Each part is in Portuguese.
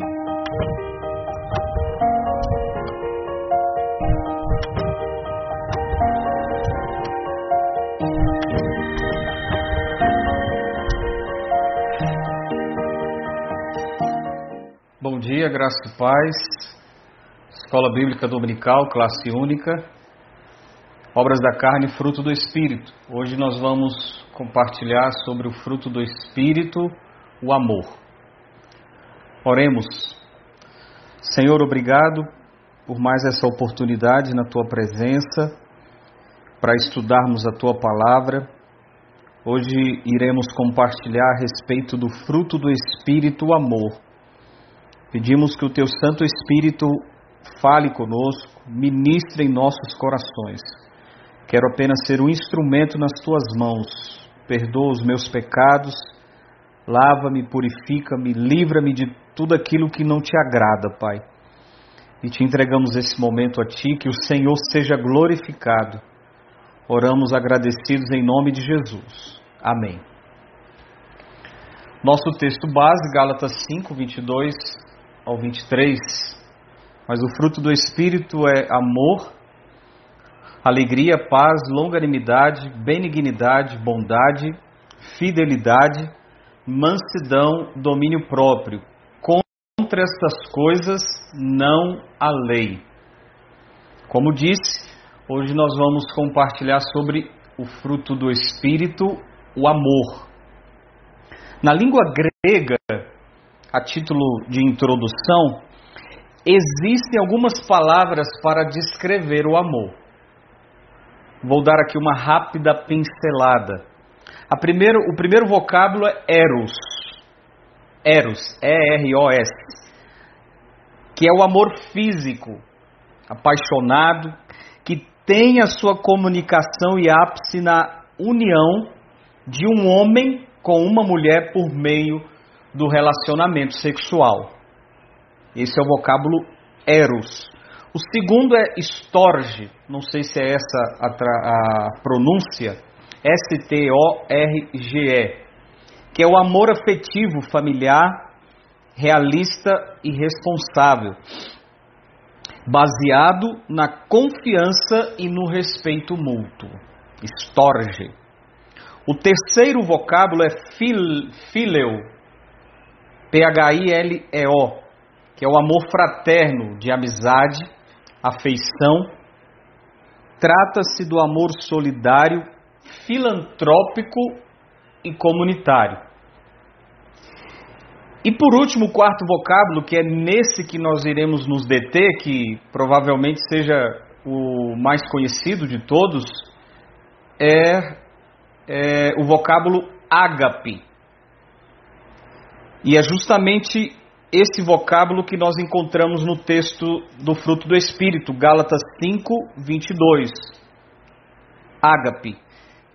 Bom dia, graça e paz. Escola Bíblica Dominical, classe única. Obras da carne, fruto do Espírito. Hoje nós vamos compartilhar sobre o fruto do Espírito, o amor. Oremos. Senhor, obrigado por mais essa oportunidade na tua presença para estudarmos a tua palavra. Hoje iremos compartilhar a respeito do fruto do Espírito, o amor. Pedimos que o teu Santo Espírito fale conosco, ministre em nossos corações. Quero apenas ser um instrumento nas tuas mãos. Perdoa os meus pecados, lava-me, purifica-me, livra-me de tudo aquilo que não te agrada, Pai. E te entregamos esse momento a ti, que o Senhor seja glorificado. Oramos agradecidos em nome de Jesus. Amém. Nosso texto base, Gálatas 5, 22 ao 23. Mas o fruto do Espírito é amor, alegria, paz, longanimidade, benignidade, bondade, fidelidade, mansidão, domínio próprio. Contra estas coisas não há lei. Como disse, hoje nós vamos compartilhar sobre o fruto do Espírito, o amor. Na língua grega, a título de introdução, existem algumas palavras para descrever o amor. Vou dar aqui uma rápida pincelada. Primeiro, o primeiro vocábulo é eros. Eros, E-R-O-S, que é o amor físico, apaixonado, que tem a sua comunicação e ápice na união de um homem com uma mulher por meio do relacionamento sexual. Esse é o vocábulo eros. O segundo é storge, não sei se é essa a, a pronúncia, S-T-O-R-G-E, que é o amor afetivo familiar, realista e responsável, baseado na confiança e no respeito mútuo. Storge. O terceiro vocábulo é fil, P-H-I-L-E-O, que é o amor fraterno de amizade, afeição. Trata-se do amor solidário, filantrópico e comunitário. E por último, o quarto vocábulo, que é nesse que nós iremos nos deter, que provavelmente seja o mais conhecido de todos, é, é o vocábulo ágape e é justamente esse vocábulo que nós encontramos no texto do fruto do Espírito, Gálatas 5, 22. Ágape,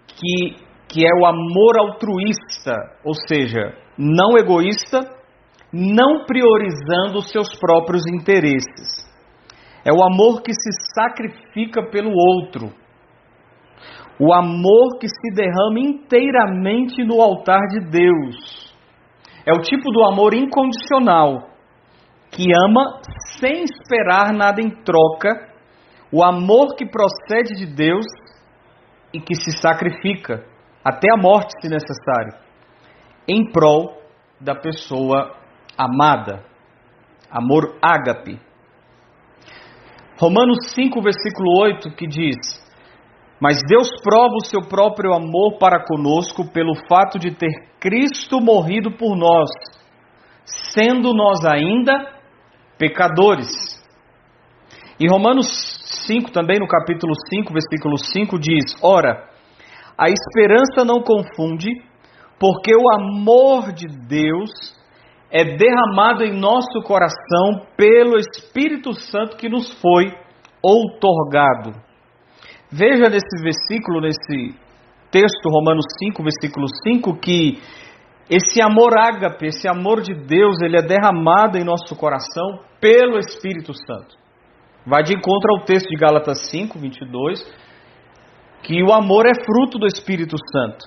que, que é o amor altruísta, ou seja, não egoísta, não priorizando os seus próprios interesses. É o amor que se sacrifica pelo outro. O amor que se derrama inteiramente no altar de Deus é o tipo do amor incondicional, que ama sem esperar nada em troca, o amor que procede de Deus e que se sacrifica, até a morte se necessário, em prol da pessoa amada. Amor ágape. Romanos 5, versículo 8, que diz: mas Deus prova o seu próprio amor para conosco pelo fato de ter Cristo morrido por nós, sendo nós ainda pecadores. E Romanos 5, também no capítulo 5, versículo 5, diz: Ora, a esperança não confunde, porque o amor de Deus é derramado em nosso coração pelo Espírito Santo que nos foi outorgado. Veja nesse versículo, nesse texto, Romanos 5, versículo 5, que esse amor ágape, esse amor de Deus, ele é derramado em nosso coração pelo Espírito Santo. Vai de encontro ao texto de Gálatas 5, 22, que o amor é fruto do Espírito Santo.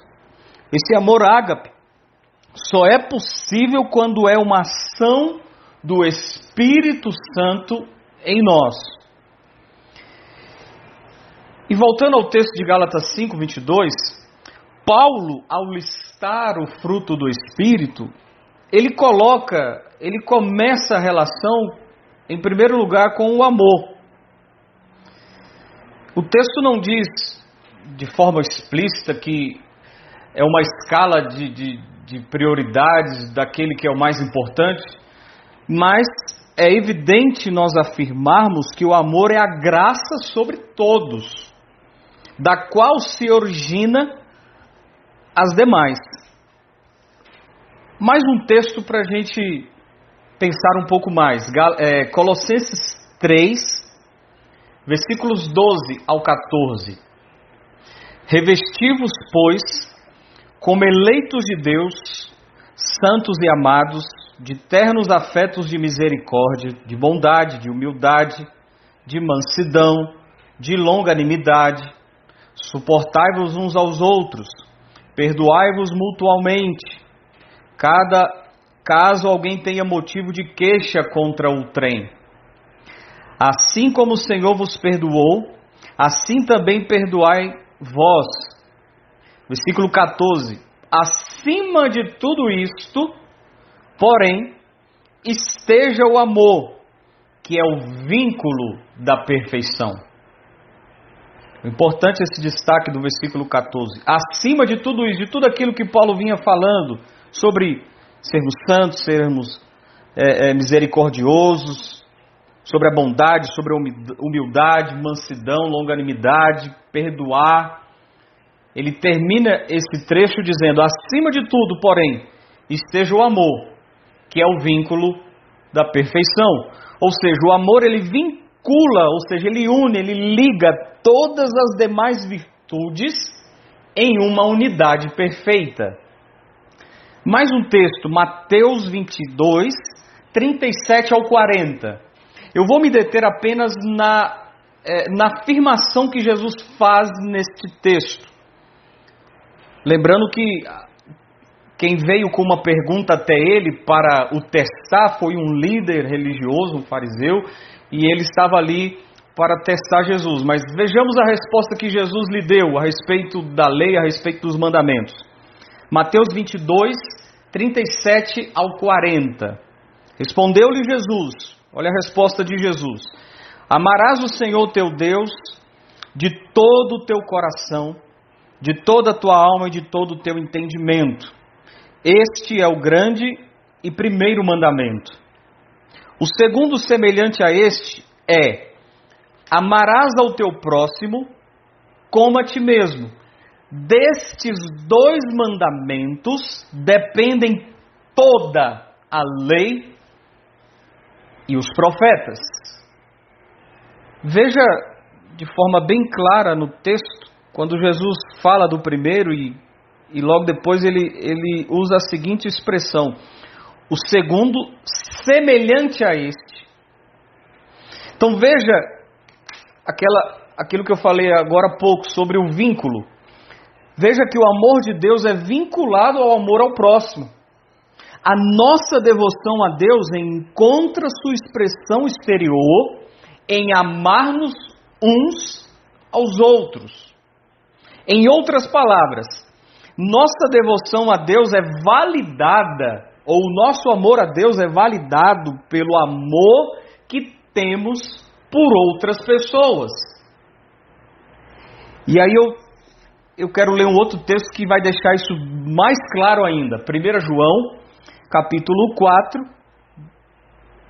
Esse amor ágape só é possível quando é uma ação do Espírito Santo em nós. E voltando ao texto de Gálatas 5, 22, Paulo, ao listar o fruto do Espírito, ele coloca, ele começa a relação, em primeiro lugar, com o amor. O texto não diz de forma explícita que é uma escala de, de, de prioridades daquele que é o mais importante, mas é evidente nós afirmarmos que o amor é a graça sobre todos, da qual se origina as demais. Mais um texto para a gente pensar um pouco mais. É, Colossenses 3, versículos 12 ao 14. Revestivos, pois, como eleitos de Deus, santos e amados, de ternos afetos de misericórdia, de bondade, de humildade, de mansidão, de longanimidade, suportai-vos uns aos outros, perdoai-vos mutualmente, cada caso alguém tenha motivo de queixa contra o trem. Assim como o Senhor vos perdoou, assim também perdoai vós Versículo 14: Acima de tudo isto, porém, esteja o amor, que é o vínculo da perfeição. Importante esse destaque do versículo 14. Acima de tudo isso, de tudo aquilo que Paulo vinha falando sobre sermos santos, sermos é, é, misericordiosos, sobre a bondade, sobre a humildade, mansidão, longanimidade, perdoar, ele termina esse trecho dizendo: acima de tudo, porém, esteja o amor, que é o vínculo da perfeição. Ou seja, o amor ele vincula, ou seja, ele une, ele liga todas as demais virtudes em uma unidade perfeita. Mais um texto, Mateus 22, 37 ao 40. Eu vou me deter apenas na, é, na afirmação que Jesus faz neste texto. Lembrando que quem veio com uma pergunta até ele para o testar foi um líder religioso, um fariseu, e ele estava ali para testar Jesus. Mas vejamos a resposta que Jesus lhe deu a respeito da lei, a respeito dos mandamentos. Mateus 22, 37 ao 40. Respondeu-lhe Jesus, olha a resposta de Jesus: Amarás o Senhor teu Deus de todo o teu coração de toda a tua alma e de todo o teu entendimento. Este é o grande e primeiro mandamento. O segundo, semelhante a este, é: amarás ao teu próximo como a ti mesmo. Destes dois mandamentos dependem toda a lei e os profetas. Veja de forma bem clara no texto quando Jesus fala do primeiro e, e logo depois ele, ele usa a seguinte expressão: o segundo semelhante a este. Então veja aquela, aquilo que eu falei agora há pouco sobre o vínculo. Veja que o amor de Deus é vinculado ao amor ao próximo. A nossa devoção a Deus encontra sua expressão exterior em amar-nos uns aos outros. Em outras palavras, nossa devoção a Deus é validada, ou o nosso amor a Deus é validado pelo amor que temos por outras pessoas. E aí eu, eu quero ler um outro texto que vai deixar isso mais claro ainda. 1 João, capítulo 4,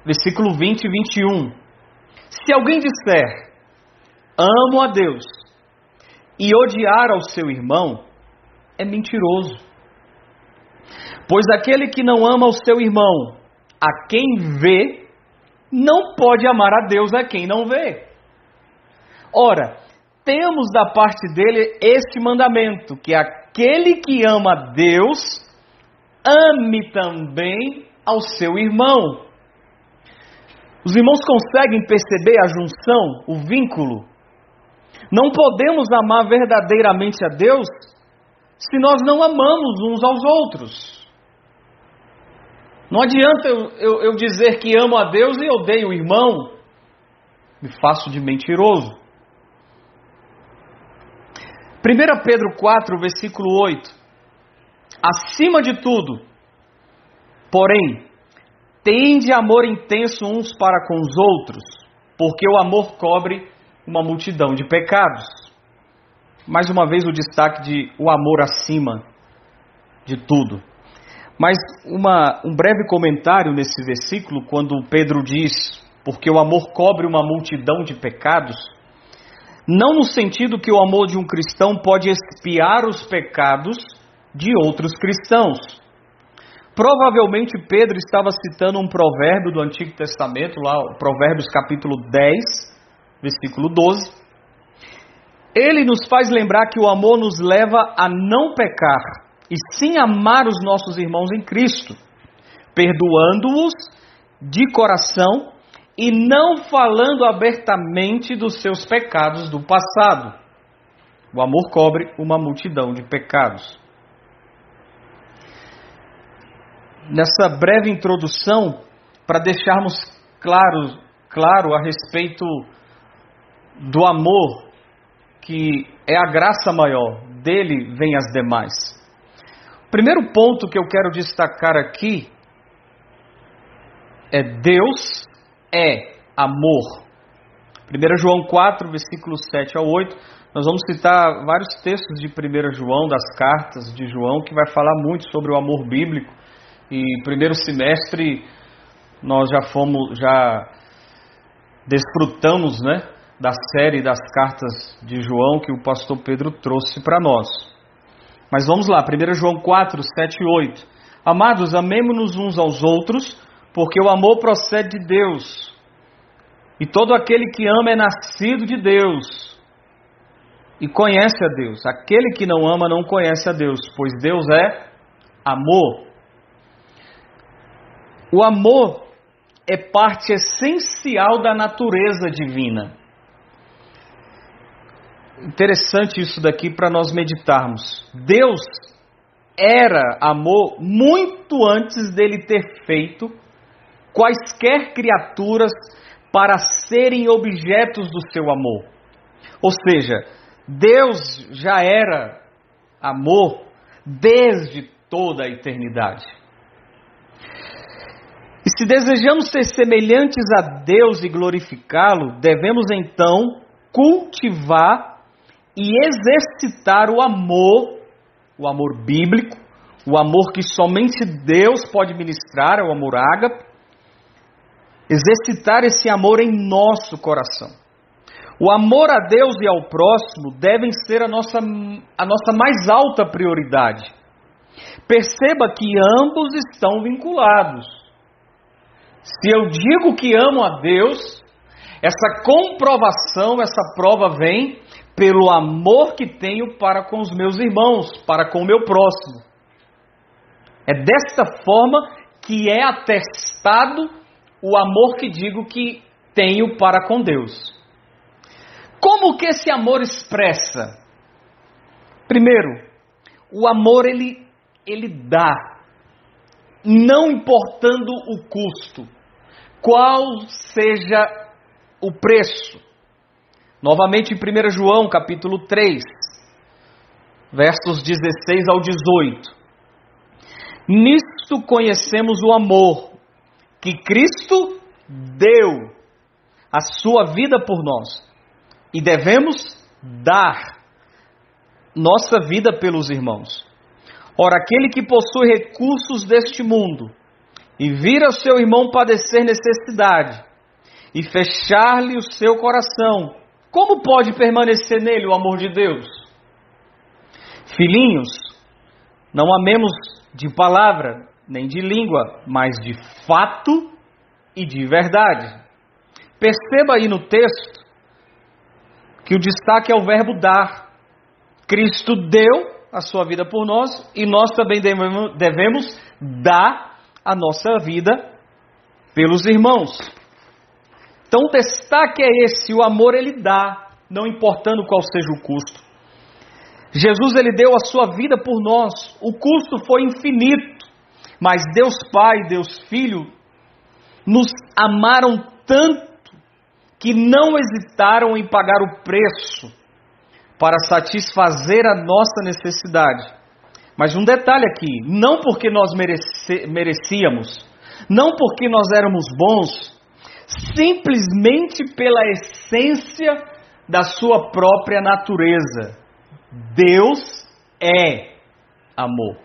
versículo 20 e 21. Se alguém disser, amo a Deus, e odiar ao seu irmão é mentiroso. Pois aquele que não ama o seu irmão, a quem vê, não pode amar a Deus a quem não vê. Ora, temos da parte dele este mandamento: que aquele que ama a Deus, ame também ao seu irmão. Os irmãos conseguem perceber a junção, o vínculo não podemos amar verdadeiramente a Deus se nós não amamos uns aos outros. Não adianta eu, eu, eu dizer que amo a Deus e odeio o irmão, me faço de mentiroso. 1 Pedro 4, versículo 8. Acima de tudo, porém, tende amor intenso uns para com os outros, porque o amor cobre uma multidão de pecados. Mais uma vez o destaque de o amor acima de tudo. Mas uma, um breve comentário nesse versículo, quando Pedro diz, porque o amor cobre uma multidão de pecados, não no sentido que o amor de um cristão pode expiar os pecados de outros cristãos. Provavelmente Pedro estava citando um provérbio do Antigo Testamento, lá, Provérbios capítulo 10, versículo 12. Ele nos faz lembrar que o amor nos leva a não pecar, e sim amar os nossos irmãos em Cristo, perdoando-os de coração e não falando abertamente dos seus pecados do passado. O amor cobre uma multidão de pecados. Nessa breve introdução, para deixarmos claro, claro a respeito do amor, que é a graça maior, dele vem as demais. Primeiro ponto que eu quero destacar aqui é Deus é amor. 1 João 4, versículos 7 ao 8. Nós vamos citar vários textos de 1 João, das cartas de João, que vai falar muito sobre o amor bíblico. E primeiro semestre nós já fomos, já desfrutamos, né, da série das cartas de João que o pastor Pedro trouxe para nós. Mas vamos lá, 1 João 4, 7 e 8. Amados, amemos-nos uns aos outros, porque o amor procede de Deus. E todo aquele que ama é nascido de Deus e conhece a Deus. Aquele que não ama não conhece a Deus, pois Deus é amor. O amor é parte essencial da natureza divina. Interessante isso daqui para nós meditarmos. Deus era amor muito antes dele ter feito quaisquer criaturas para serem objetos do seu amor. Ou seja, Deus já era amor desde toda a eternidade. Se desejamos ser semelhantes a Deus e glorificá-lo, devemos então cultivar e exercitar o amor, o amor bíblico, o amor que somente Deus pode ministrar, é o amor ágape, exercitar esse amor em nosso coração. O amor a Deus e ao próximo devem ser a nossa, a nossa mais alta prioridade. Perceba que ambos estão vinculados. Se eu digo que amo a Deus, essa comprovação, essa prova vem pelo amor que tenho para com os meus irmãos, para com o meu próximo. É desta forma que é atestado o amor que digo que tenho para com Deus. Como que esse amor expressa? Primeiro, o amor ele ele dá, não importando o custo, qual seja o preço. Novamente em 1 João, capítulo 3, versos 16 ao 18. Nisto conhecemos o amor que Cristo deu a sua vida por nós e devemos dar nossa vida pelos irmãos. Ora, aquele que possui recursos deste mundo e vira seu irmão padecer necessidade e fechar-lhe o seu coração, como pode permanecer nele o amor de Deus? Filhinhos, não amemos de palavra, nem de língua, mas de fato e de verdade. Perceba aí no texto que o destaque é o verbo dar. Cristo deu a sua vida por nós e nós também devemos dar a nossa vida pelos irmãos. Então o destaque é esse, o amor ele dá, não importando qual seja o custo. Jesus ele deu a sua vida por nós, o custo foi infinito. Mas Deus Pai, Deus Filho, nos amaram tanto que não hesitaram em pagar o preço para satisfazer a nossa necessidade. Mas um detalhe aqui: não porque nós merece, merecíamos, não porque nós éramos bons, simplesmente pela essência da sua própria natureza. Deus é amor.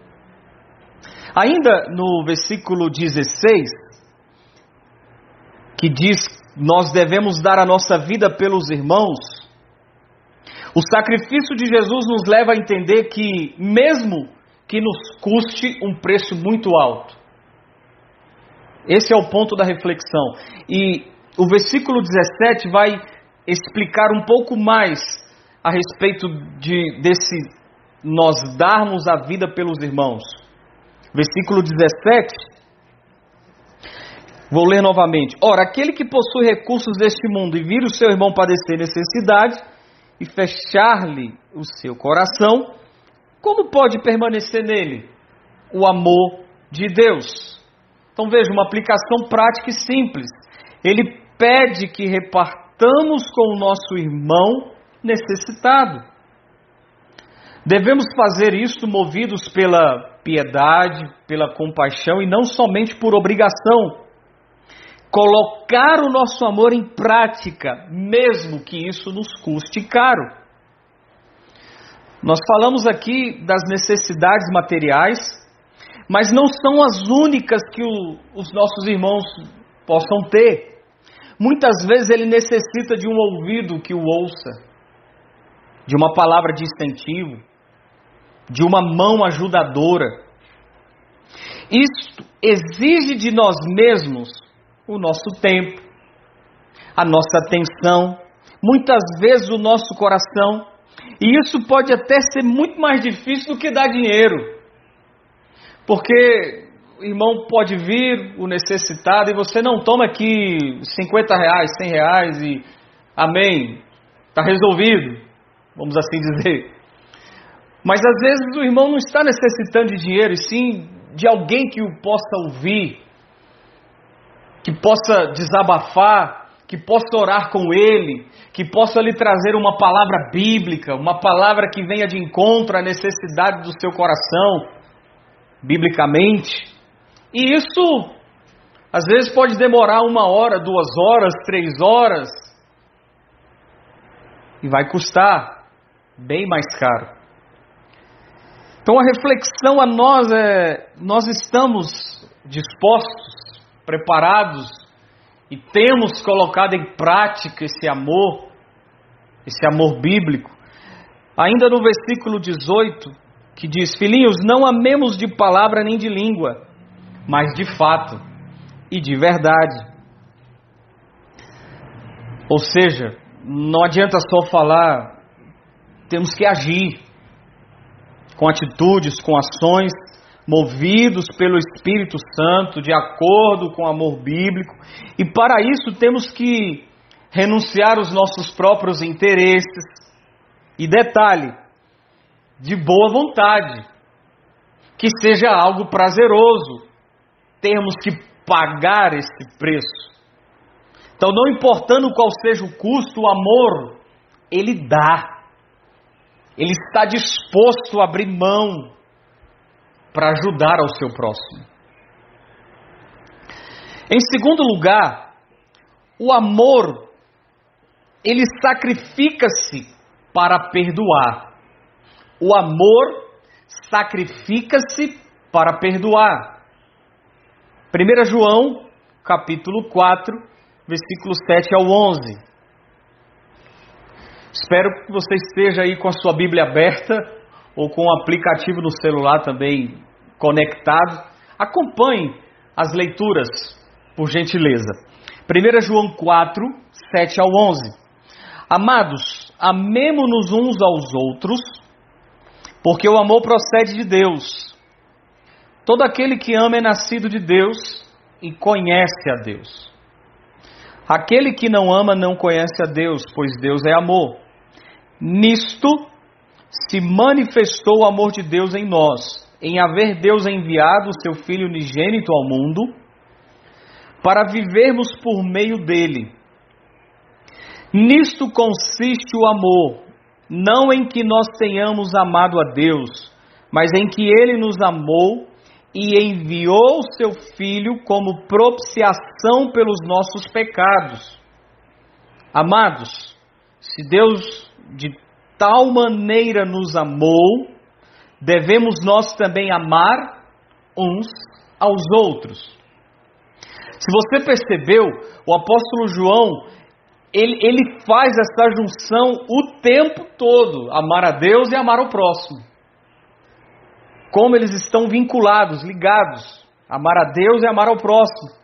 Ainda no versículo 16, que diz: Nós devemos dar a nossa vida pelos irmãos. O sacrifício de Jesus nos leva a entender que, mesmo que nos custe um preço muito alto, esse é o ponto da reflexão. E o versículo 17 vai explicar um pouco mais a respeito de, desse nós darmos a vida pelos irmãos. Versículo 17. Vou ler novamente. Ora, aquele que possui recursos deste mundo e vir o seu irmão padecer necessidade e fechar-lhe o seu coração, como pode permanecer nele o amor de Deus? Então veja, uma aplicação prática e simples. Ele pede que repartamos com o nosso irmão necessitado. Devemos fazer isto movidos pela piedade, pela compaixão e não somente por obrigação. Colocar o nosso amor em prática, mesmo que isso nos custe caro. Nós falamos aqui das necessidades materiais, mas não são as únicas que o, os nossos irmãos possam ter. Muitas vezes ele necessita de um ouvido que o ouça, de uma palavra de incentivo, de uma mão ajudadora. Isto exige de nós mesmos o nosso tempo, a nossa atenção, muitas vezes o nosso coração, e isso pode até ser muito mais difícil do que dar dinheiro, porque o irmão pode vir, o necessitado, e você não toma aqui 50 reais, 100 reais e amém, está resolvido, vamos assim dizer. Mas às vezes o irmão não está necessitando de dinheiro, e sim de alguém que o possa ouvir, que possa desabafar, que possa orar com ele, que possa lhe trazer uma palavra bíblica, uma palavra que venha de encontro à necessidade do seu coração, biblicamente. E isso, às vezes, pode demorar uma hora, duas horas, três horas, e vai custar bem mais caro. Então a reflexão a nós é: nós estamos dispostos, preparados e temos colocado em prática esse amor, esse amor bíblico. Ainda no versículo 18, que diz: Filhinhos, não amemos de palavra nem de língua, mas de fato e de verdade. Ou seja, não adianta só falar, temos que agir com atitudes, com ações, movidos pelo Espírito Santo, de acordo com o amor bíblico, e para isso temos que renunciar os nossos próprios interesses. E detalhe, de boa vontade, que seja algo prazeroso, temos que pagar esse preço. Então, não importando qual seja o custo, o amor, ele dá. Ele está disposto a abrir mão para ajudar ao seu próximo. Em segundo lugar, o amor, ele sacrifica-se para perdoar. O amor sacrifica-se para perdoar. 1 João, capítulo 4, versículos 7 ao 11. Espero que você esteja aí com a sua Bíblia aberta ou com o aplicativo no celular também conectado. Acompanhe as leituras, por gentileza. 1 João 4, 7 ao 11. Amados, amemo-nos uns aos outros, porque o amor procede de Deus. Todo aquele que ama é nascido de Deus e conhece a Deus. Aquele que não ama não conhece a Deus, pois Deus é amor. Nisto se manifestou o amor de Deus em nós, em haver Deus enviado o seu Filho unigênito ao mundo, para vivermos por meio dele. Nisto consiste o amor, não em que nós tenhamos amado a Deus, mas em que ele nos amou e enviou o seu Filho como propiciação pelos nossos pecados. Amados, se Deus de tal maneira nos amou, devemos nós também amar uns aos outros. Se você percebeu, o apóstolo João, ele, ele faz essa junção o tempo todo: amar a Deus e amar o próximo. Como eles estão vinculados, ligados. Amar a Deus e amar ao próximo.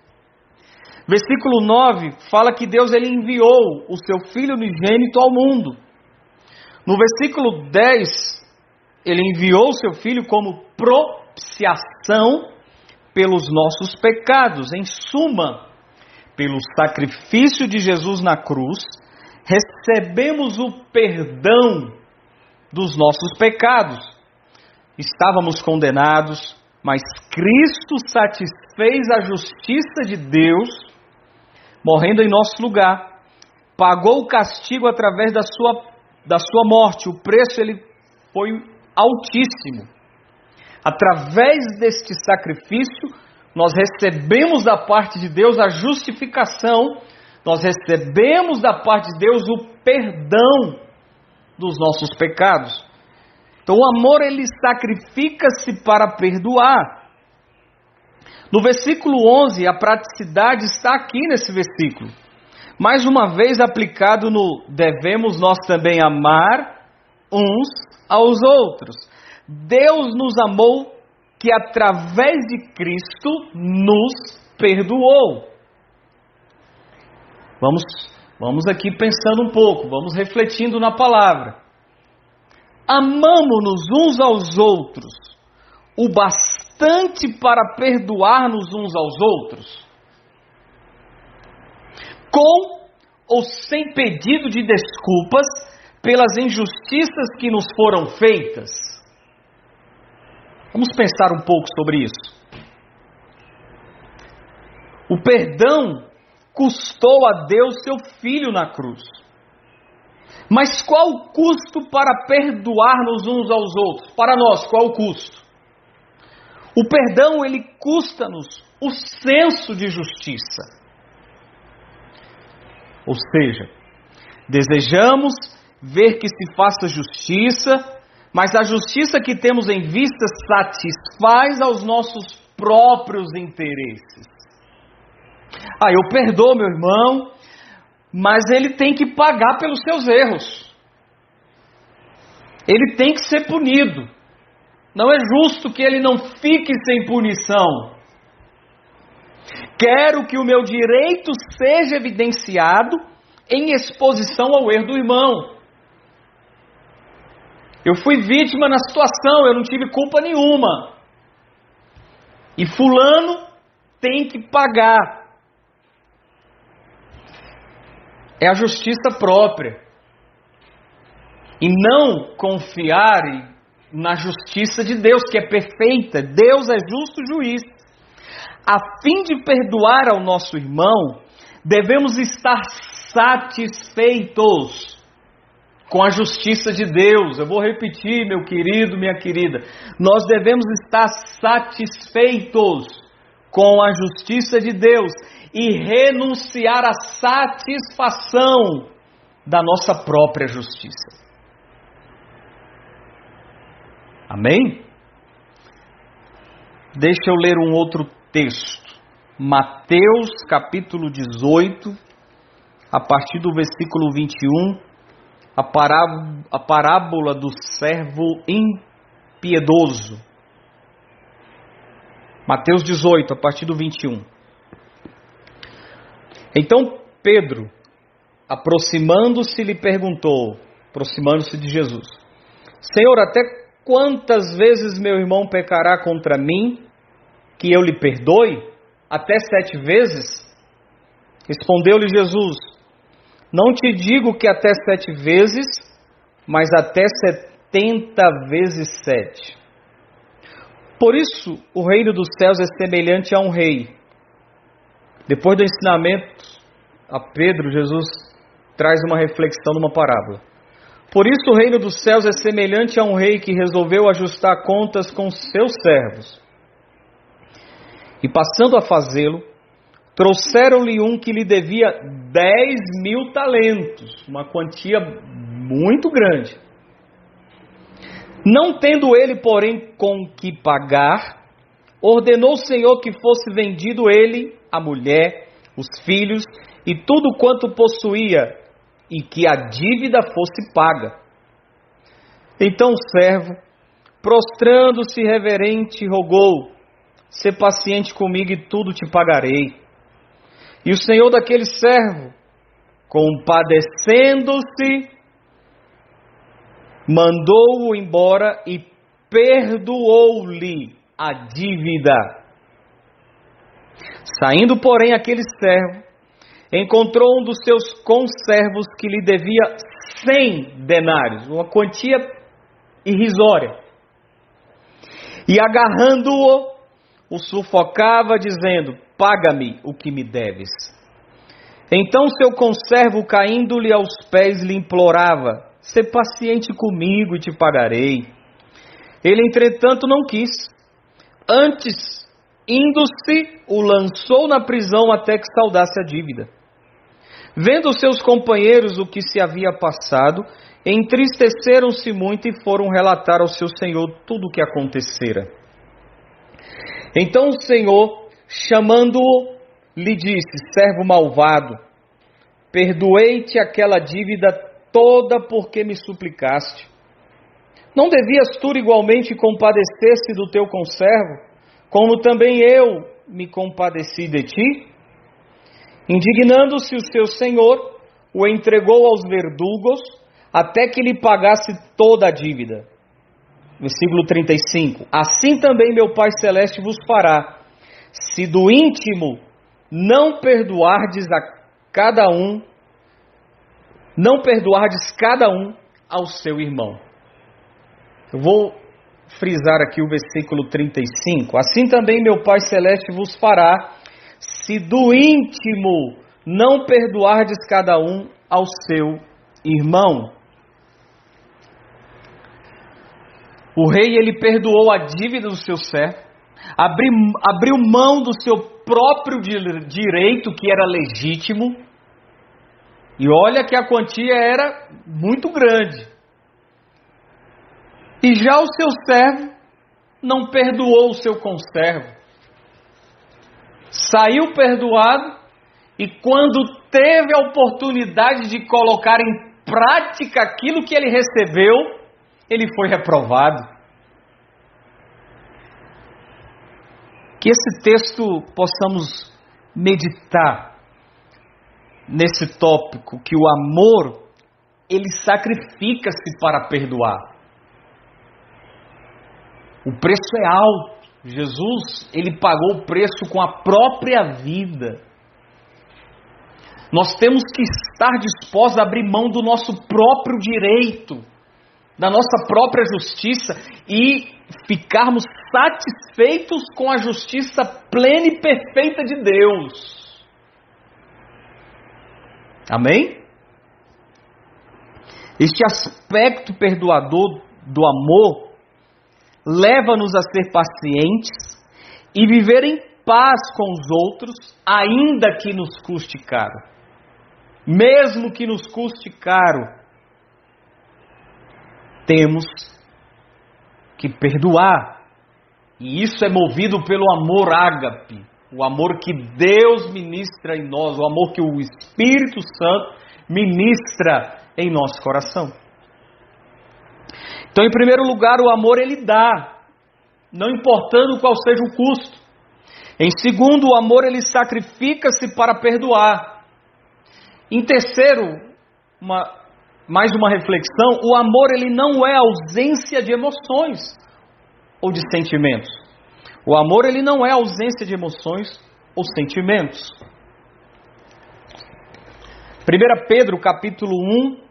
Versículo 9 fala que Deus ele enviou o seu Filho unigênito ao mundo. No versículo 10, ele enviou seu Filho como propiciação pelos nossos pecados. Em suma, pelo sacrifício de Jesus na cruz, recebemos o perdão dos nossos pecados. Estávamos condenados, mas Cristo satisfez a justiça de Deus morrendo em nosso lugar, pagou o castigo através da sua, da sua morte. O preço ele foi altíssimo. Através deste sacrifício, nós recebemos da parte de Deus a justificação, nós recebemos da parte de Deus o perdão dos nossos pecados. Então o amor ele sacrifica-se para perdoar. No versículo 11, a praticidade está aqui nesse versículo. Mais uma vez aplicado no devemos nós também amar uns aos outros. Deus nos amou que através de Cristo nos perdoou. Vamos, vamos aqui pensando um pouco, vamos refletindo na palavra. Amamos-nos uns aos outros o bastante para perdoar-nos uns aos outros? Com ou sem pedido de desculpas pelas injustiças que nos foram feitas? Vamos pensar um pouco sobre isso. O perdão custou a Deus seu filho na cruz. Mas qual o custo para perdoar-nos uns aos outros? Para nós, qual o custo? O perdão, ele custa-nos o senso de justiça. Ou seja, desejamos ver que se faça justiça, mas a justiça que temos em vista satisfaz aos nossos próprios interesses. Ah, eu perdoo meu irmão, mas ele tem que pagar pelos seus erros. Ele tem que ser punido. Não é justo que ele não fique sem punição. Quero que o meu direito seja evidenciado em exposição ao erro do irmão. Eu fui vítima na situação, eu não tive culpa nenhuma. E Fulano tem que pagar. É a justiça própria. E não confiar na justiça de Deus, que é perfeita. Deus é justo juiz. A fim de perdoar ao nosso irmão, devemos estar satisfeitos com a justiça de Deus. Eu vou repetir, meu querido, minha querida. Nós devemos estar satisfeitos com a justiça de Deus e renunciar à satisfação da nossa própria justiça. Amém? Deixa eu ler um outro texto. Mateus capítulo 18, a partir do versículo 21, a, parábola, a parábola do servo impiedoso. Mateus 18, a partir do 21. Então Pedro, aproximando-se, lhe perguntou, aproximando-se de Jesus: Senhor, até Quantas vezes meu irmão pecará contra mim, que eu lhe perdoe? Até sete vezes? Respondeu-lhe Jesus: Não te digo que até sete vezes, mas até setenta vezes sete. Por isso, o reino dos céus é semelhante a um rei. Depois do ensinamento a Pedro, Jesus traz uma reflexão numa parábola. Por isso, o reino dos céus é semelhante a um rei que resolveu ajustar contas com seus servos. E passando a fazê-lo, trouxeram-lhe um que lhe devia dez mil talentos, uma quantia muito grande. Não tendo ele, porém, com que pagar, ordenou o Senhor que fosse vendido ele, a mulher, os filhos e tudo quanto possuía, e que a dívida fosse paga. Então o servo, prostrando-se reverente, rogou: Sê paciente comigo e tudo te pagarei. E o senhor daquele servo, compadecendo-se, mandou-o embora e perdoou-lhe a dívida. Saindo, porém, aquele servo, encontrou um dos seus conservos que lhe devia cem denários, uma quantia irrisória. E agarrando-o, o sufocava, dizendo: Paga-me o que me deves. Então seu conservo, caindo-lhe aos pés, lhe implorava: Sê paciente comigo e te pagarei. Ele, entretanto, não quis. Antes, indo-se, o lançou na prisão até que saudasse a dívida. Vendo seus companheiros o que se havia passado, entristeceram-se muito e foram relatar ao seu senhor tudo o que acontecera. Então o senhor, chamando-o, lhe disse: Servo malvado, perdoei-te aquela dívida toda porque me suplicaste. Não devias tu igualmente compadecer-se do teu conservo, como também eu me compadeci de ti? Indignando-se o seu senhor, o entregou aos verdugos, até que lhe pagasse toda a dívida. Versículo 35. Assim também meu Pai Celeste vos fará, se do íntimo não perdoardes a cada um não perdoardes cada um ao seu irmão. Eu vou frisar aqui o versículo 35. Assim também meu Pai Celeste vos fará, se do íntimo não perdoardes cada um ao seu irmão. O rei ele perdoou a dívida do seu servo, abriu, abriu mão do seu próprio direito, que era legítimo, e olha que a quantia era muito grande. E já o seu servo não perdoou o seu conservo. Saiu perdoado e quando teve a oportunidade de colocar em prática aquilo que ele recebeu, ele foi reprovado. Que esse texto possamos meditar nesse tópico que o amor ele sacrifica-se para perdoar. O preço é alto. Jesus, ele pagou o preço com a própria vida. Nós temos que estar dispostos a abrir mão do nosso próprio direito, da nossa própria justiça e ficarmos satisfeitos com a justiça plena e perfeita de Deus. Amém? Este aspecto perdoador do amor leva-nos a ser pacientes e viver em paz com os outros, ainda que nos custe caro. Mesmo que nos custe caro, temos que perdoar. E isso é movido pelo amor ágape, o amor que Deus ministra em nós, o amor que o Espírito Santo ministra em nosso coração. Então, em primeiro lugar, o amor ele dá, não importando qual seja o custo. Em segundo, o amor ele sacrifica-se para perdoar. Em terceiro, uma, mais uma reflexão, o amor ele não é ausência de emoções ou de sentimentos. O amor ele não é ausência de emoções ou sentimentos. 1 Pedro capítulo 1,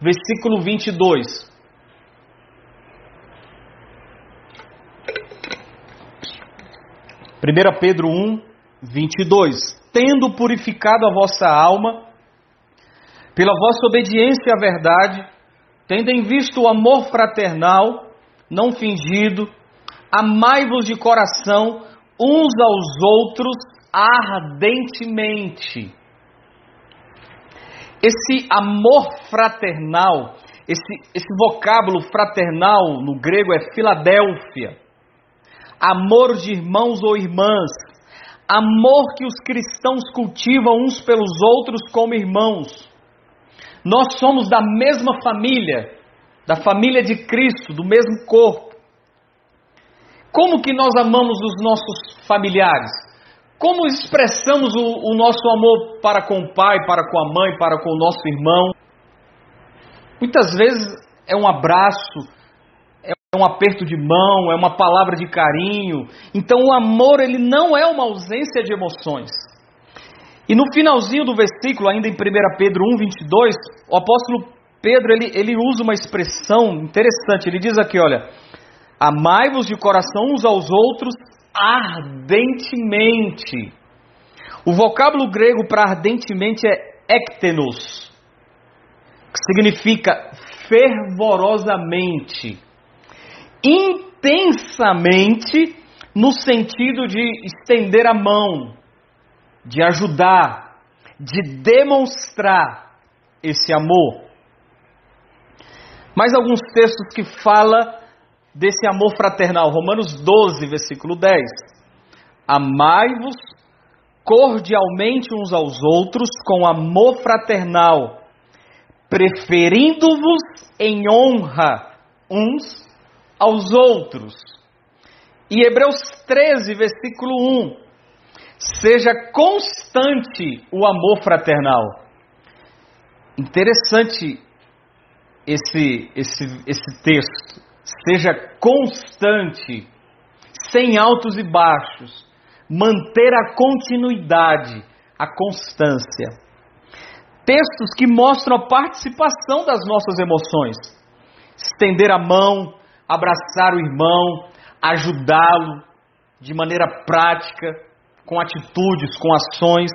versículo 22. 1 Pedro 1, 22. Tendo purificado a vossa alma, pela vossa obediência à verdade, tendo em vista o amor fraternal, não fingido, amai-vos de coração uns aos outros ardentemente. Esse amor fraternal, esse, esse vocábulo fraternal no grego é Filadélfia. Amor de irmãos ou irmãs. Amor que os cristãos cultivam uns pelos outros como irmãos. Nós somos da mesma família, da família de Cristo, do mesmo corpo. Como que nós amamos os nossos familiares? Como expressamos o, o, nosso amor para com o pai, para com a mãe, para com o nosso irmão? Muitas vezes é um abraço, é um aperto de mão, é uma palavra de carinho. Então o amor ele não é uma ausência de emoções. E no finalzinho do versículo, ainda em 1 Pedro 1, 22, o apóstolo Pedro ele, ele usa uma expressão interessante. Ele diz aqui: olha, amai-vos de coração uns aos outros ardentemente. O vocábulo grego para ardentemente é ektenos, que significa fervorosamente, intensamente, no sentido de estender a mão, de ajudar, de demonstrar esse amor. Mais alguns textos que fala desse amor fraternal. Romanos 12, versículo 10. Amai-vos cordialmente uns aos outros com amor fraternal, preferindo-vos em honra uns aos outros. E Hebreus 13, versículo 1. Seja constante o amor fraternal. Interessante esse, esse, esse texto. Seja constante, sem altos e baixos. Manter a continuidade, a constância. Textos que mostram a participação das nossas emoções. Estender a mão, abraçar o irmão, ajudá-lo de maneira prática, com atitudes, com ações.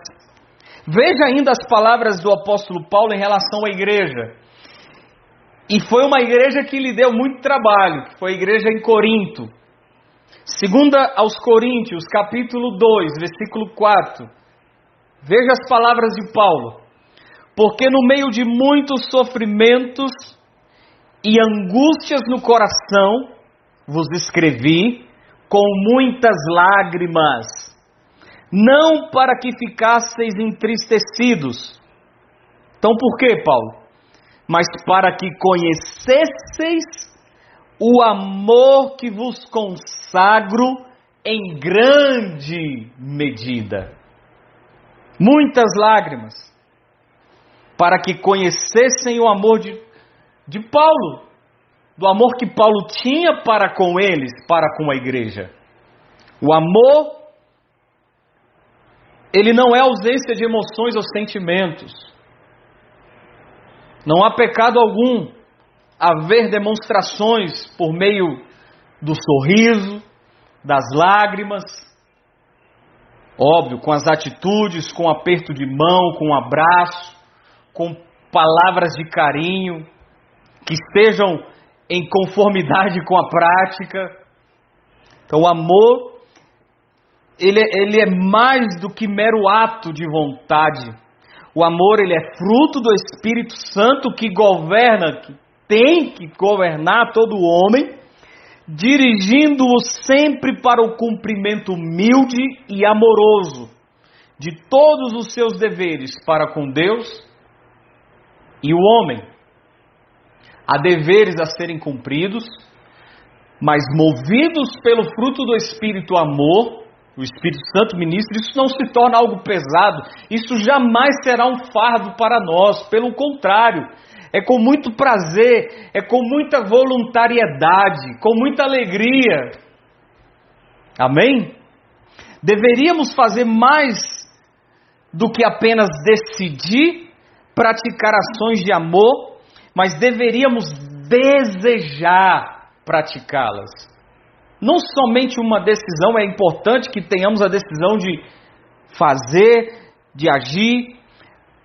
Veja ainda as palavras do apóstolo Paulo em relação à igreja. E foi uma igreja que lhe deu muito trabalho, que foi a igreja em Corinto. Segunda aos Coríntios, capítulo 2, versículo 4. Veja as palavras de Paulo. Porque no meio de muitos sofrimentos e angústias no coração, vos escrevi com muitas lágrimas, não para que ficasseis entristecidos. Então por que, Paulo? mas para que conhecesseis o amor que vos consagro em grande medida. Muitas lágrimas, para que conhecessem o amor de, de Paulo, do amor que Paulo tinha para com eles, para com a igreja. O amor, ele não é ausência de emoções ou sentimentos. Não há pecado algum haver demonstrações por meio do sorriso, das lágrimas, óbvio, com as atitudes, com aperto de mão, com um abraço, com palavras de carinho, que estejam em conformidade com a prática. Então, o amor, ele, ele é mais do que mero ato de vontade o amor ele é fruto do Espírito Santo que governa, que tem que governar todo homem, dirigindo-o sempre para o cumprimento humilde e amoroso de todos os seus deveres para com Deus e o homem. Há deveres a serem cumpridos, mas movidos pelo fruto do Espírito amor, o Espírito Santo ministra, isso não se torna algo pesado, isso jamais será um fardo para nós, pelo contrário, é com muito prazer, é com muita voluntariedade, com muita alegria. Amém? Deveríamos fazer mais do que apenas decidir praticar ações de amor, mas deveríamos desejar praticá-las. Não somente uma decisão, é importante que tenhamos a decisão de fazer, de agir,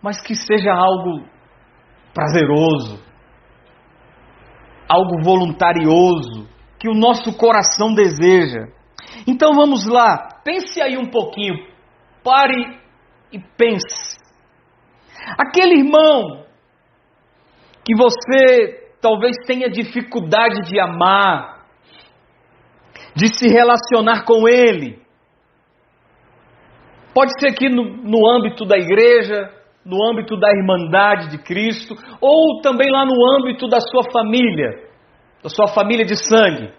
mas que seja algo prazeroso, algo voluntarioso, que o nosso coração deseja. Então vamos lá, pense aí um pouquinho, pare e pense. Aquele irmão que você talvez tenha dificuldade de amar, de se relacionar com ele. Pode ser aqui no, no âmbito da igreja, no âmbito da irmandade de Cristo, ou também lá no âmbito da sua família, da sua família de sangue.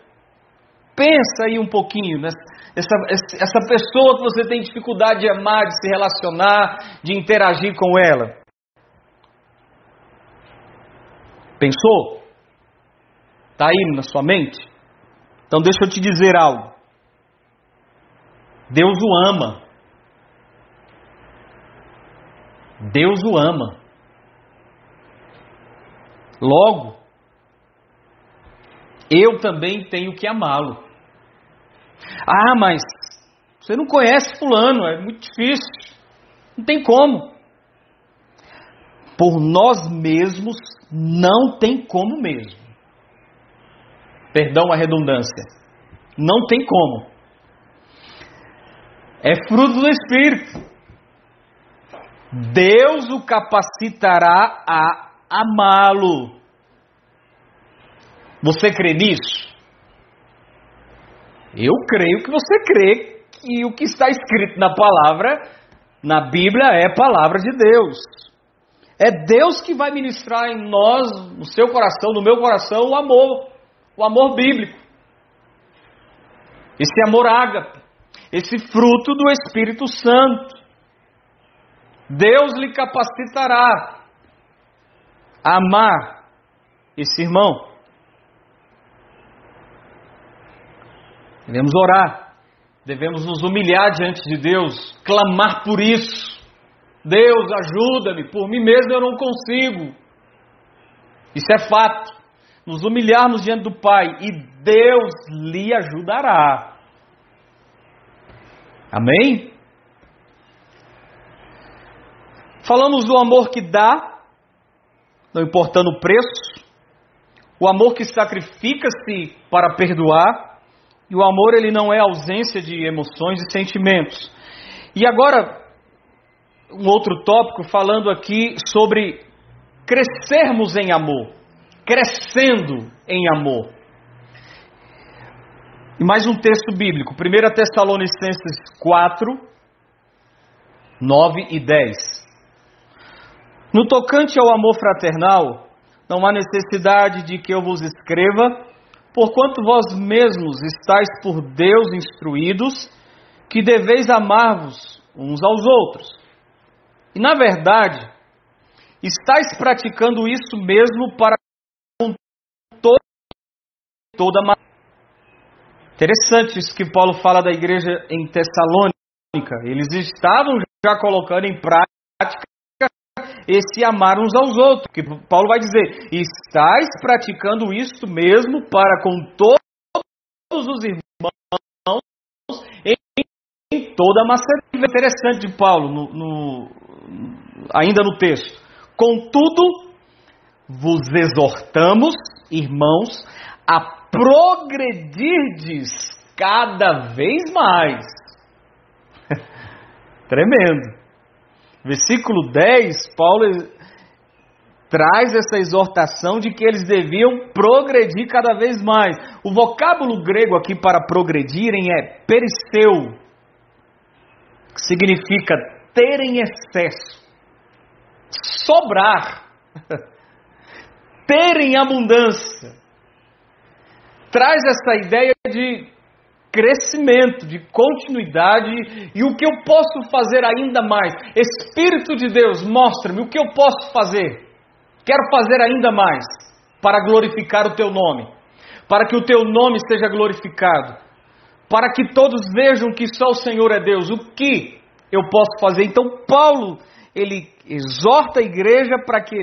Pensa aí um pouquinho nessa essa pessoa que você tem dificuldade de amar, de se relacionar, de interagir com ela. Pensou? Está aí na sua mente? Então deixa eu te dizer algo. Deus o ama. Deus o ama. Logo, eu também tenho que amá-lo. Ah, mas você não conhece Fulano, é muito difícil. Não tem como. Por nós mesmos, não tem como mesmo. Perdão a redundância. Não tem como. É fruto do Espírito. Deus o capacitará a amá-lo. Você crê nisso? Eu creio que você crê que o que está escrito na palavra, na Bíblia, é palavra de Deus. É Deus que vai ministrar em nós, no seu coração, no meu coração, o amor, o amor bíblico. Esse amor ágape, esse fruto do Espírito Santo. Deus lhe capacitará a amar esse irmão. Devemos orar, devemos nos humilhar diante de Deus, clamar por isso. Deus, ajuda-me, por mim mesmo eu não consigo. Isso é fato. Nos humilharmos diante do Pai e Deus lhe ajudará. Amém? Falamos do amor que dá, não importando o preço, o amor que sacrifica-se para perdoar, e o amor ele não é ausência de emoções e sentimentos. E agora, um outro tópico falando aqui sobre crescermos em amor, crescendo em amor. E mais um texto bíblico, 1 Tessalonicenses 4, 9 e 10. No tocante ao amor fraternal, não há necessidade de que eu vos escreva, porquanto vós mesmos estáis por Deus instruídos, que deveis amar-vos uns aos outros. E na verdade, estáis praticando isso mesmo para toda Interessante isso que Paulo fala da igreja em Tessalônica. Eles estavam já colocando em prática esse amar uns aos outros. Que Paulo vai dizer: estáis praticando isso mesmo para com todos os irmãos em toda a Macedônia. Interessante de Paulo no, no ainda no texto. Contudo, vos exortamos, irmãos, a progredirdes cada vez mais. Tremendo. Versículo 10, Paulo traz essa exortação de que eles deviam progredir cada vez mais. O vocábulo grego aqui para progredirem é perisseu, que significa ter em excesso sobrar, ter em abundância. Traz essa ideia de crescimento, de continuidade e o que eu posso fazer ainda mais. Espírito de Deus, mostra-me o que eu posso fazer. Quero fazer ainda mais para glorificar o teu nome, para que o teu nome seja glorificado, para que todos vejam que só o Senhor é Deus. O que eu posso fazer? Então, Paulo ele exorta a igreja para que,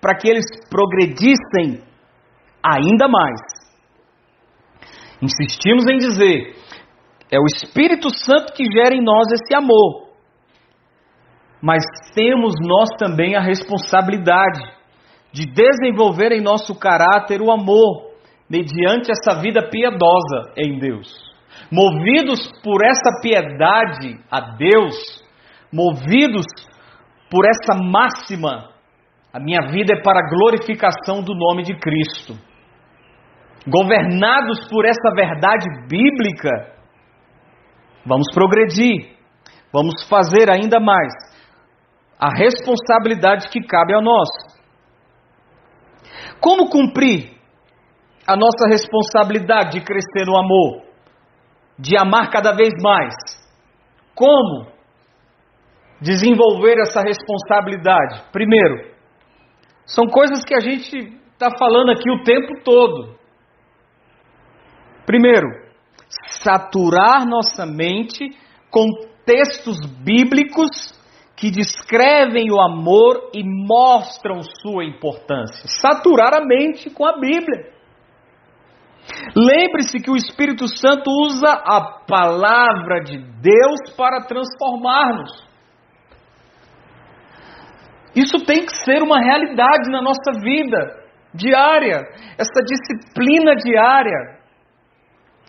para que eles progredissem ainda mais. Insistimos em dizer, é o Espírito Santo que gera em nós esse amor. Mas temos nós também a responsabilidade de desenvolver em nosso caráter o amor, mediante essa vida piedosa em Deus. Movidos por essa piedade a Deus, movidos por essa máxima, a minha vida é para a glorificação do nome de Cristo. Governados por essa verdade bíblica, vamos progredir, vamos fazer ainda mais a responsabilidade que cabe a nós. Como cumprir a nossa responsabilidade de crescer no amor, de amar cada vez mais? Como desenvolver essa responsabilidade? Primeiro, são coisas que a gente está falando aqui o tempo todo. Primeiro, saturar nossa mente com textos bíblicos que descrevem o amor e mostram sua importância. Saturar a mente com a Bíblia. Lembre-se que o Espírito Santo usa a palavra de Deus para transformar-nos. Isso tem que ser uma realidade na nossa vida diária, essa disciplina diária,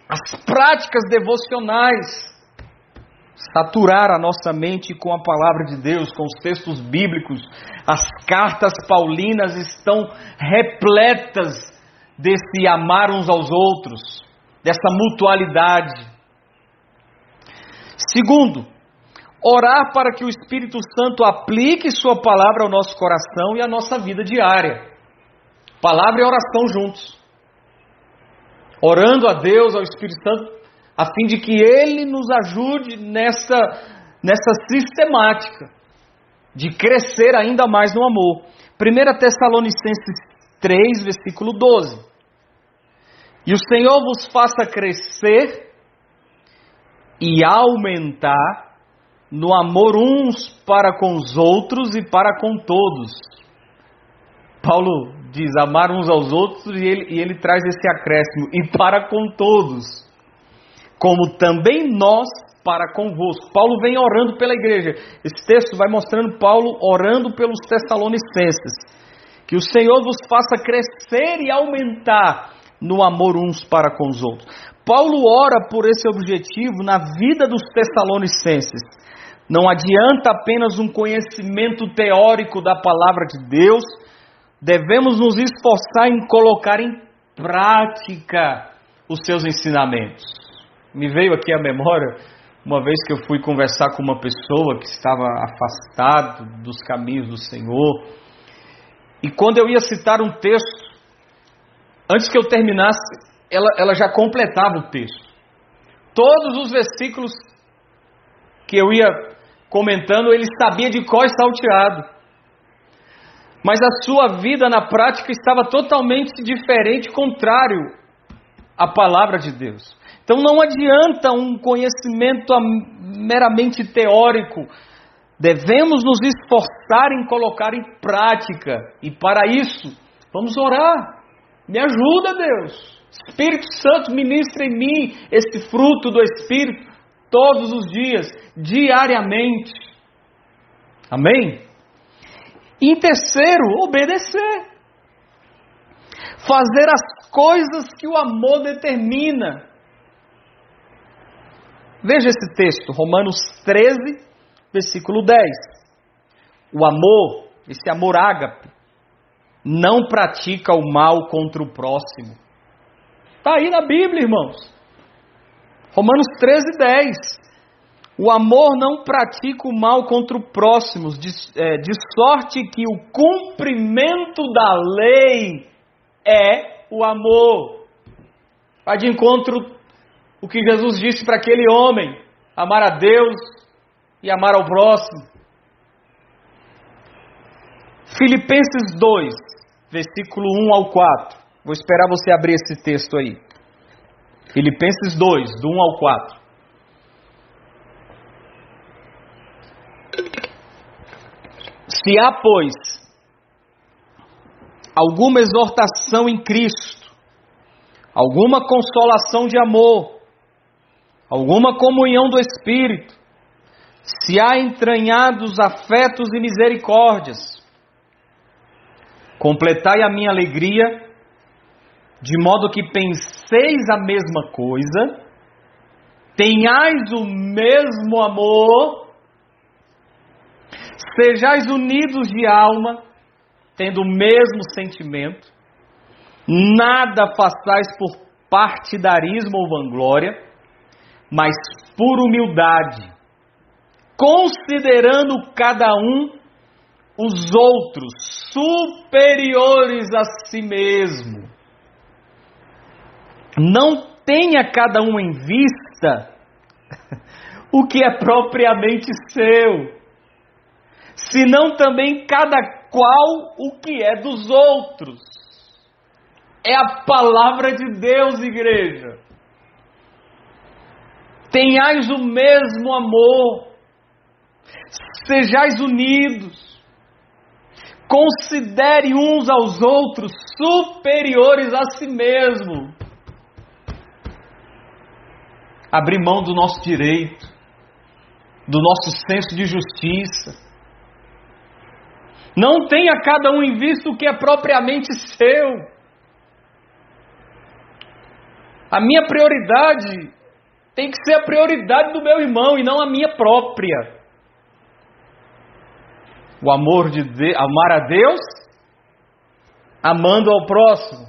as práticas devocionais. Saturar a nossa mente com a palavra de Deus, com os textos bíblicos. As cartas paulinas estão repletas desse amar uns aos outros, dessa mutualidade. Segundo, orar para que o Espírito Santo aplique Sua palavra ao nosso coração e à nossa vida diária. Palavra e oração juntos. Orando a Deus, ao Espírito Santo, a fim de que Ele nos ajude nessa, nessa sistemática de crescer ainda mais no amor. 1 Tessalonicenses 3, versículo 12. E o Senhor vos faça crescer e aumentar no amor uns para com os outros e para com todos. Paulo diz amar uns aos outros e ele, e ele traz esse acréscimo, e para com todos, como também nós para convosco. Paulo vem orando pela igreja. Esse texto vai mostrando Paulo orando pelos Tessalonicenses. Que o Senhor vos faça crescer e aumentar no amor uns para com os outros. Paulo ora por esse objetivo na vida dos Tessalonicenses não adianta apenas um conhecimento teórico da palavra de Deus, devemos nos esforçar em colocar em prática os seus ensinamentos. Me veio aqui à memória uma vez que eu fui conversar com uma pessoa que estava afastado dos caminhos do Senhor, e quando eu ia citar um texto, antes que eu terminasse, ela, ela já completava o texto. Todos os versículos que eu ia comentando, ele sabia de qual salteado. Mas a sua vida na prática estava totalmente diferente, contrário à palavra de Deus. Então não adianta um conhecimento meramente teórico. Devemos nos esforçar em colocar em prática. E para isso, vamos orar. Me ajuda, Deus. Espírito Santo, ministra em mim esse fruto do Espírito todos os dias, diariamente. Amém? Em terceiro, obedecer. Fazer as coisas que o amor determina. Veja esse texto, Romanos 13, versículo 10. O amor, esse amor ágape, não pratica o mal contra o próximo. Está aí na Bíblia, irmãos. Romanos 13, 10. O amor não pratica o mal contra o próximo, de, é, de sorte que o cumprimento da lei é o amor. Vai de encontro o que Jesus disse para aquele homem: amar a Deus e amar ao próximo. Filipenses 2, versículo 1 ao 4. Vou esperar você abrir esse texto aí. Filipenses 2, do 1 ao 4. Se há, pois, alguma exortação em Cristo, alguma consolação de amor, alguma comunhão do Espírito, se há entranhados afetos e misericórdias, completai a minha alegria, de modo que penseis a mesma coisa, tenhais o mesmo amor, sejais unidos de alma, tendo o mesmo sentimento, nada façais por partidarismo ou vanglória, mas por humildade, considerando cada um os outros superiores a si mesmo. Não tenha cada um em vista o que é propriamente seu, senão também cada qual o que é dos outros. É a palavra de Deus, igreja. Tenhais o mesmo amor, sejais unidos, considere uns aos outros superiores a si mesmo. Abrir mão do nosso direito, do nosso senso de justiça. Não tenha cada um em vista o que é propriamente seu. A minha prioridade tem que ser a prioridade do meu irmão e não a minha própria. O amor de Deus, amar a Deus, amando ao próximo.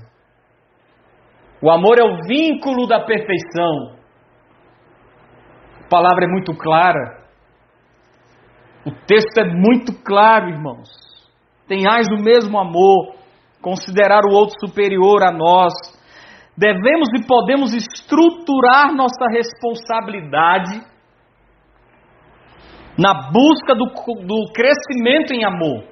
O amor é o vínculo da perfeição. A palavra é muito clara. O texto é muito claro, irmãos. Tenhais o mesmo amor, considerar o outro superior a nós. Devemos e podemos estruturar nossa responsabilidade na busca do, do crescimento em amor.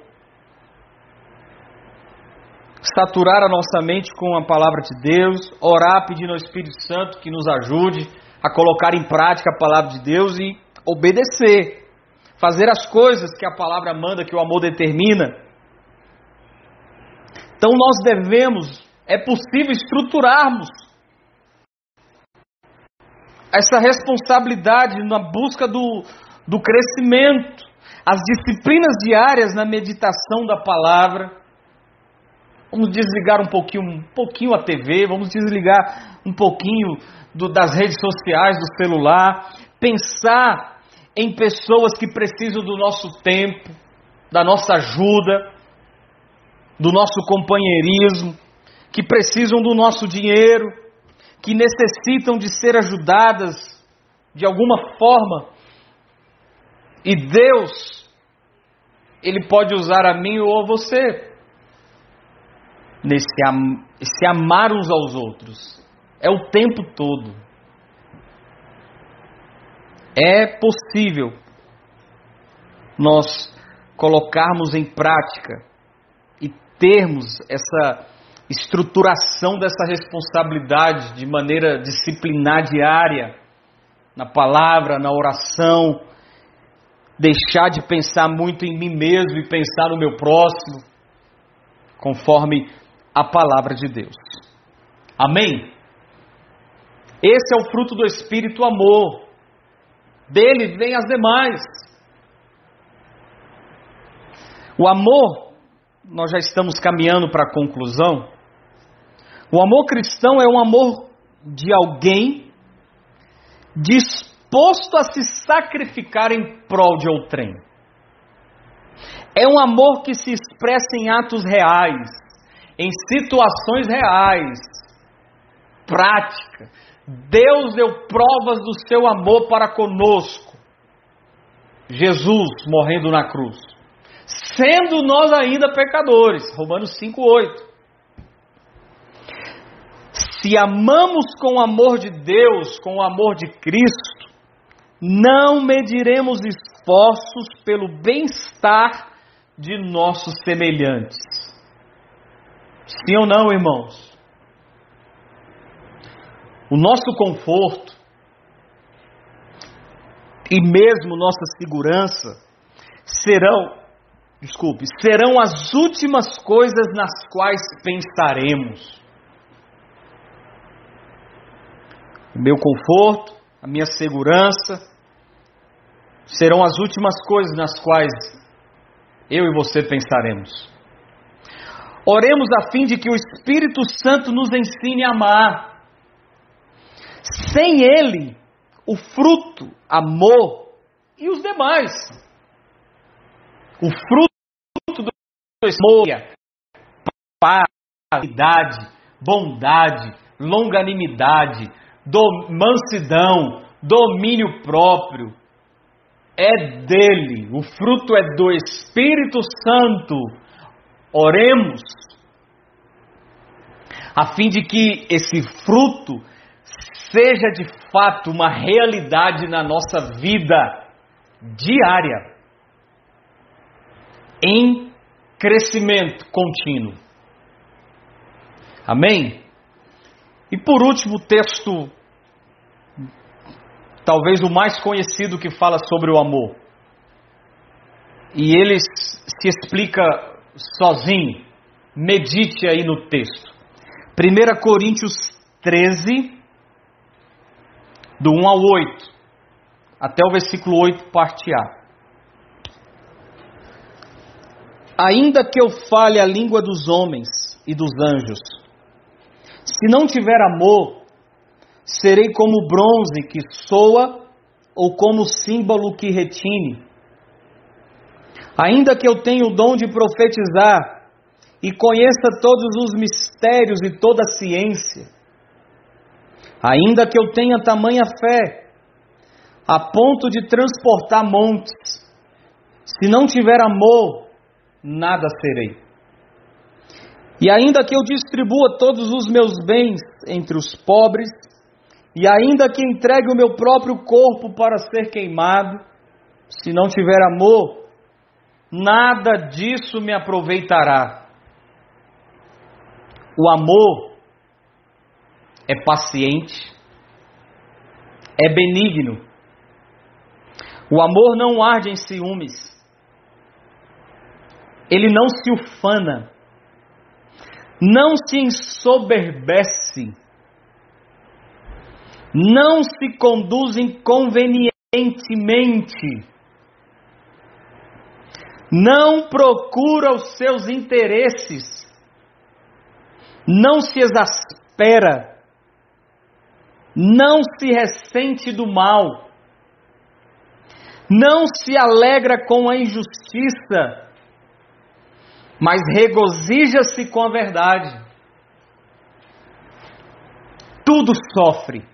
Saturar a nossa mente com a palavra de Deus, orar pedindo ao Espírito Santo que nos ajude a colocar em prática a palavra de Deus e obedecer. Fazer as coisas que a palavra manda, que o amor determina. Então nós devemos, é possível estruturarmos essa responsabilidade na busca do, do crescimento, as disciplinas diárias na meditação da palavra. Vamos desligar um pouquinho, um pouquinho a TV, vamos desligar um pouquinho do, das redes sociais, do celular, pensar em pessoas que precisam do nosso tempo, da nossa ajuda, do nosso companheirismo, que precisam do nosso dinheiro, que necessitam de ser ajudadas de alguma forma e Deus, Ele pode usar a mim ou a você nesse am esse amar uns aos outros. É o tempo todo. É possível nós colocarmos em prática termos essa estruturação dessa responsabilidade de maneira disciplinar diária, na palavra, na oração, deixar de pensar muito em mim mesmo e pensar no meu próximo, conforme a palavra de Deus. Amém? Esse é o fruto do Espírito amor. Dele vem as demais. O amor, nós já estamos caminhando para a conclusão. O amor cristão é um amor de alguém disposto a se sacrificar em prol de outrem. É um amor que se expressa em atos reais, em situações reais, prática. Deus deu provas do seu amor para conosco. Jesus morrendo na cruz. Sendo nós ainda pecadores. Romanos 5,8. Se amamos com o amor de Deus, com o amor de Cristo, não mediremos esforços pelo bem-estar de nossos semelhantes. Sim ou não, irmãos? O nosso conforto e mesmo nossa segurança serão, desculpe, serão as últimas coisas nas quais pensaremos. o meu conforto, a minha segurança, serão as últimas coisas nas quais eu e você pensaremos. Oremos a fim de que o Espírito Santo nos ensine a amar. Sem ele, o fruto, amor e os demais. O fruto do amor, paz, bondade, longanimidade, do, mansidão, domínio próprio, é dele, o fruto é do Espírito Santo. Oremos, a fim de que esse fruto seja de fato uma realidade na nossa vida diária, em crescimento contínuo. Amém? E por último, o texto, talvez o mais conhecido que fala sobre o amor. E ele se explica sozinho. Medite aí no texto. 1 Coríntios 13, do 1 ao 8, até o versículo 8, parte A. Ainda que eu fale a língua dos homens e dos anjos, se não tiver amor, serei como bronze que soa ou como símbolo que retine. Ainda que eu tenha o dom de profetizar e conheça todos os mistérios e toda a ciência, ainda que eu tenha tamanha fé, a ponto de transportar montes, se não tiver amor, nada serei. E ainda que eu distribua todos os meus bens entre os pobres, e ainda que entregue o meu próprio corpo para ser queimado, se não tiver amor, nada disso me aproveitará. O amor é paciente, é benigno. O amor não arde em ciúmes. Ele não se ufana, não se ensoberbece, não se conduz inconvenientemente, não procura os seus interesses, não se exaspera, não se ressente do mal, não se alegra com a injustiça, mas regozija-se com a verdade. Tudo sofre,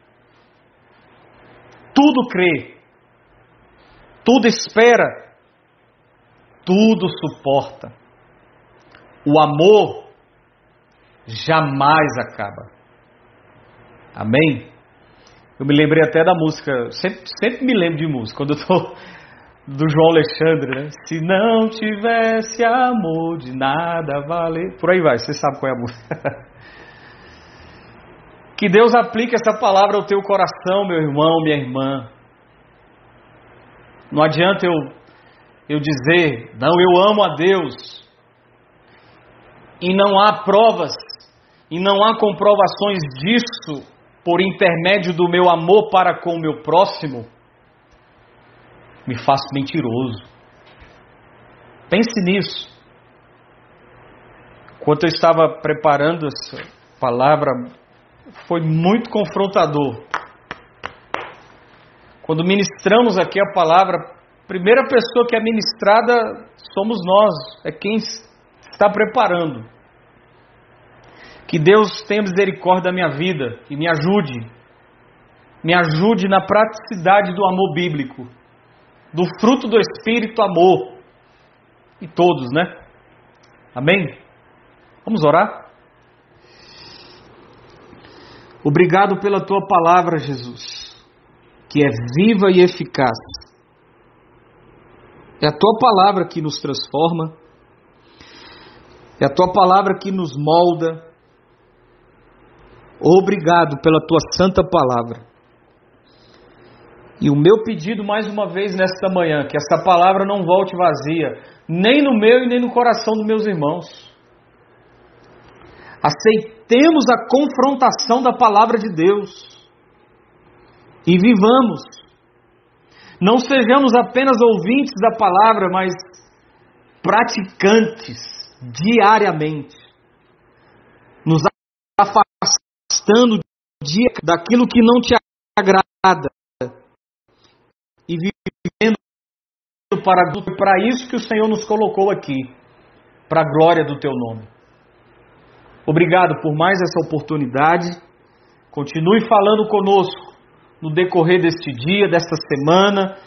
tudo crê, tudo espera, tudo suporta. O amor jamais acaba. Amém? Eu me lembrei até da música, sempre, sempre me lembro de música, quando eu estou do João Alexandre, né? Se não tivesse amor, de nada valer. Por aí vai, você sabe qual é a música. que Deus aplique essa palavra ao teu coração, meu irmão, minha irmã. Não adianta eu, eu dizer, não, eu amo a Deus, e não há provas, e não há comprovações disso por intermédio do meu amor para com o meu próximo, me faço mentiroso. Pense nisso. Enquanto eu estava preparando essa palavra, foi muito confrontador. Quando ministramos aqui a palavra, a primeira pessoa que é ministrada somos nós, é quem está preparando. Que Deus tenha misericórdia da minha vida e me ajude. Me ajude na praticidade do amor bíblico, do fruto do Espírito, amor. E todos, né? Amém? Vamos orar? Obrigado pela tua palavra, Jesus, que é viva e eficaz. É a tua palavra que nos transforma, é a tua palavra que nos molda, Obrigado pela tua santa palavra. E o meu pedido mais uma vez nesta manhã, que esta palavra não volte vazia, nem no meu e nem no coração dos meus irmãos. Aceitemos a confrontação da palavra de Deus. e vivamos. Não sejamos apenas ouvintes da palavra, mas praticantes diariamente, nos afastando daquilo que não te agrada e vivendo para, para isso que o Senhor nos colocou aqui, para a glória do teu nome. Obrigado por mais essa oportunidade. Continue falando conosco no decorrer deste dia, desta semana,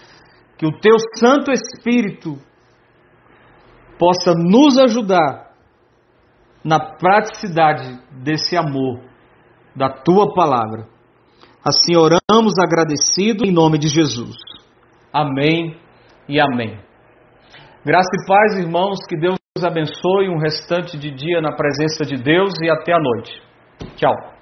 que o teu Santo Espírito possa nos ajudar na praticidade desse amor da tua palavra. Assim oramos agradecido em nome de Jesus. Amém e amém. Graça e paz, irmãos, que Deus abençoe um restante de dia na presença de Deus e até a noite. Tchau.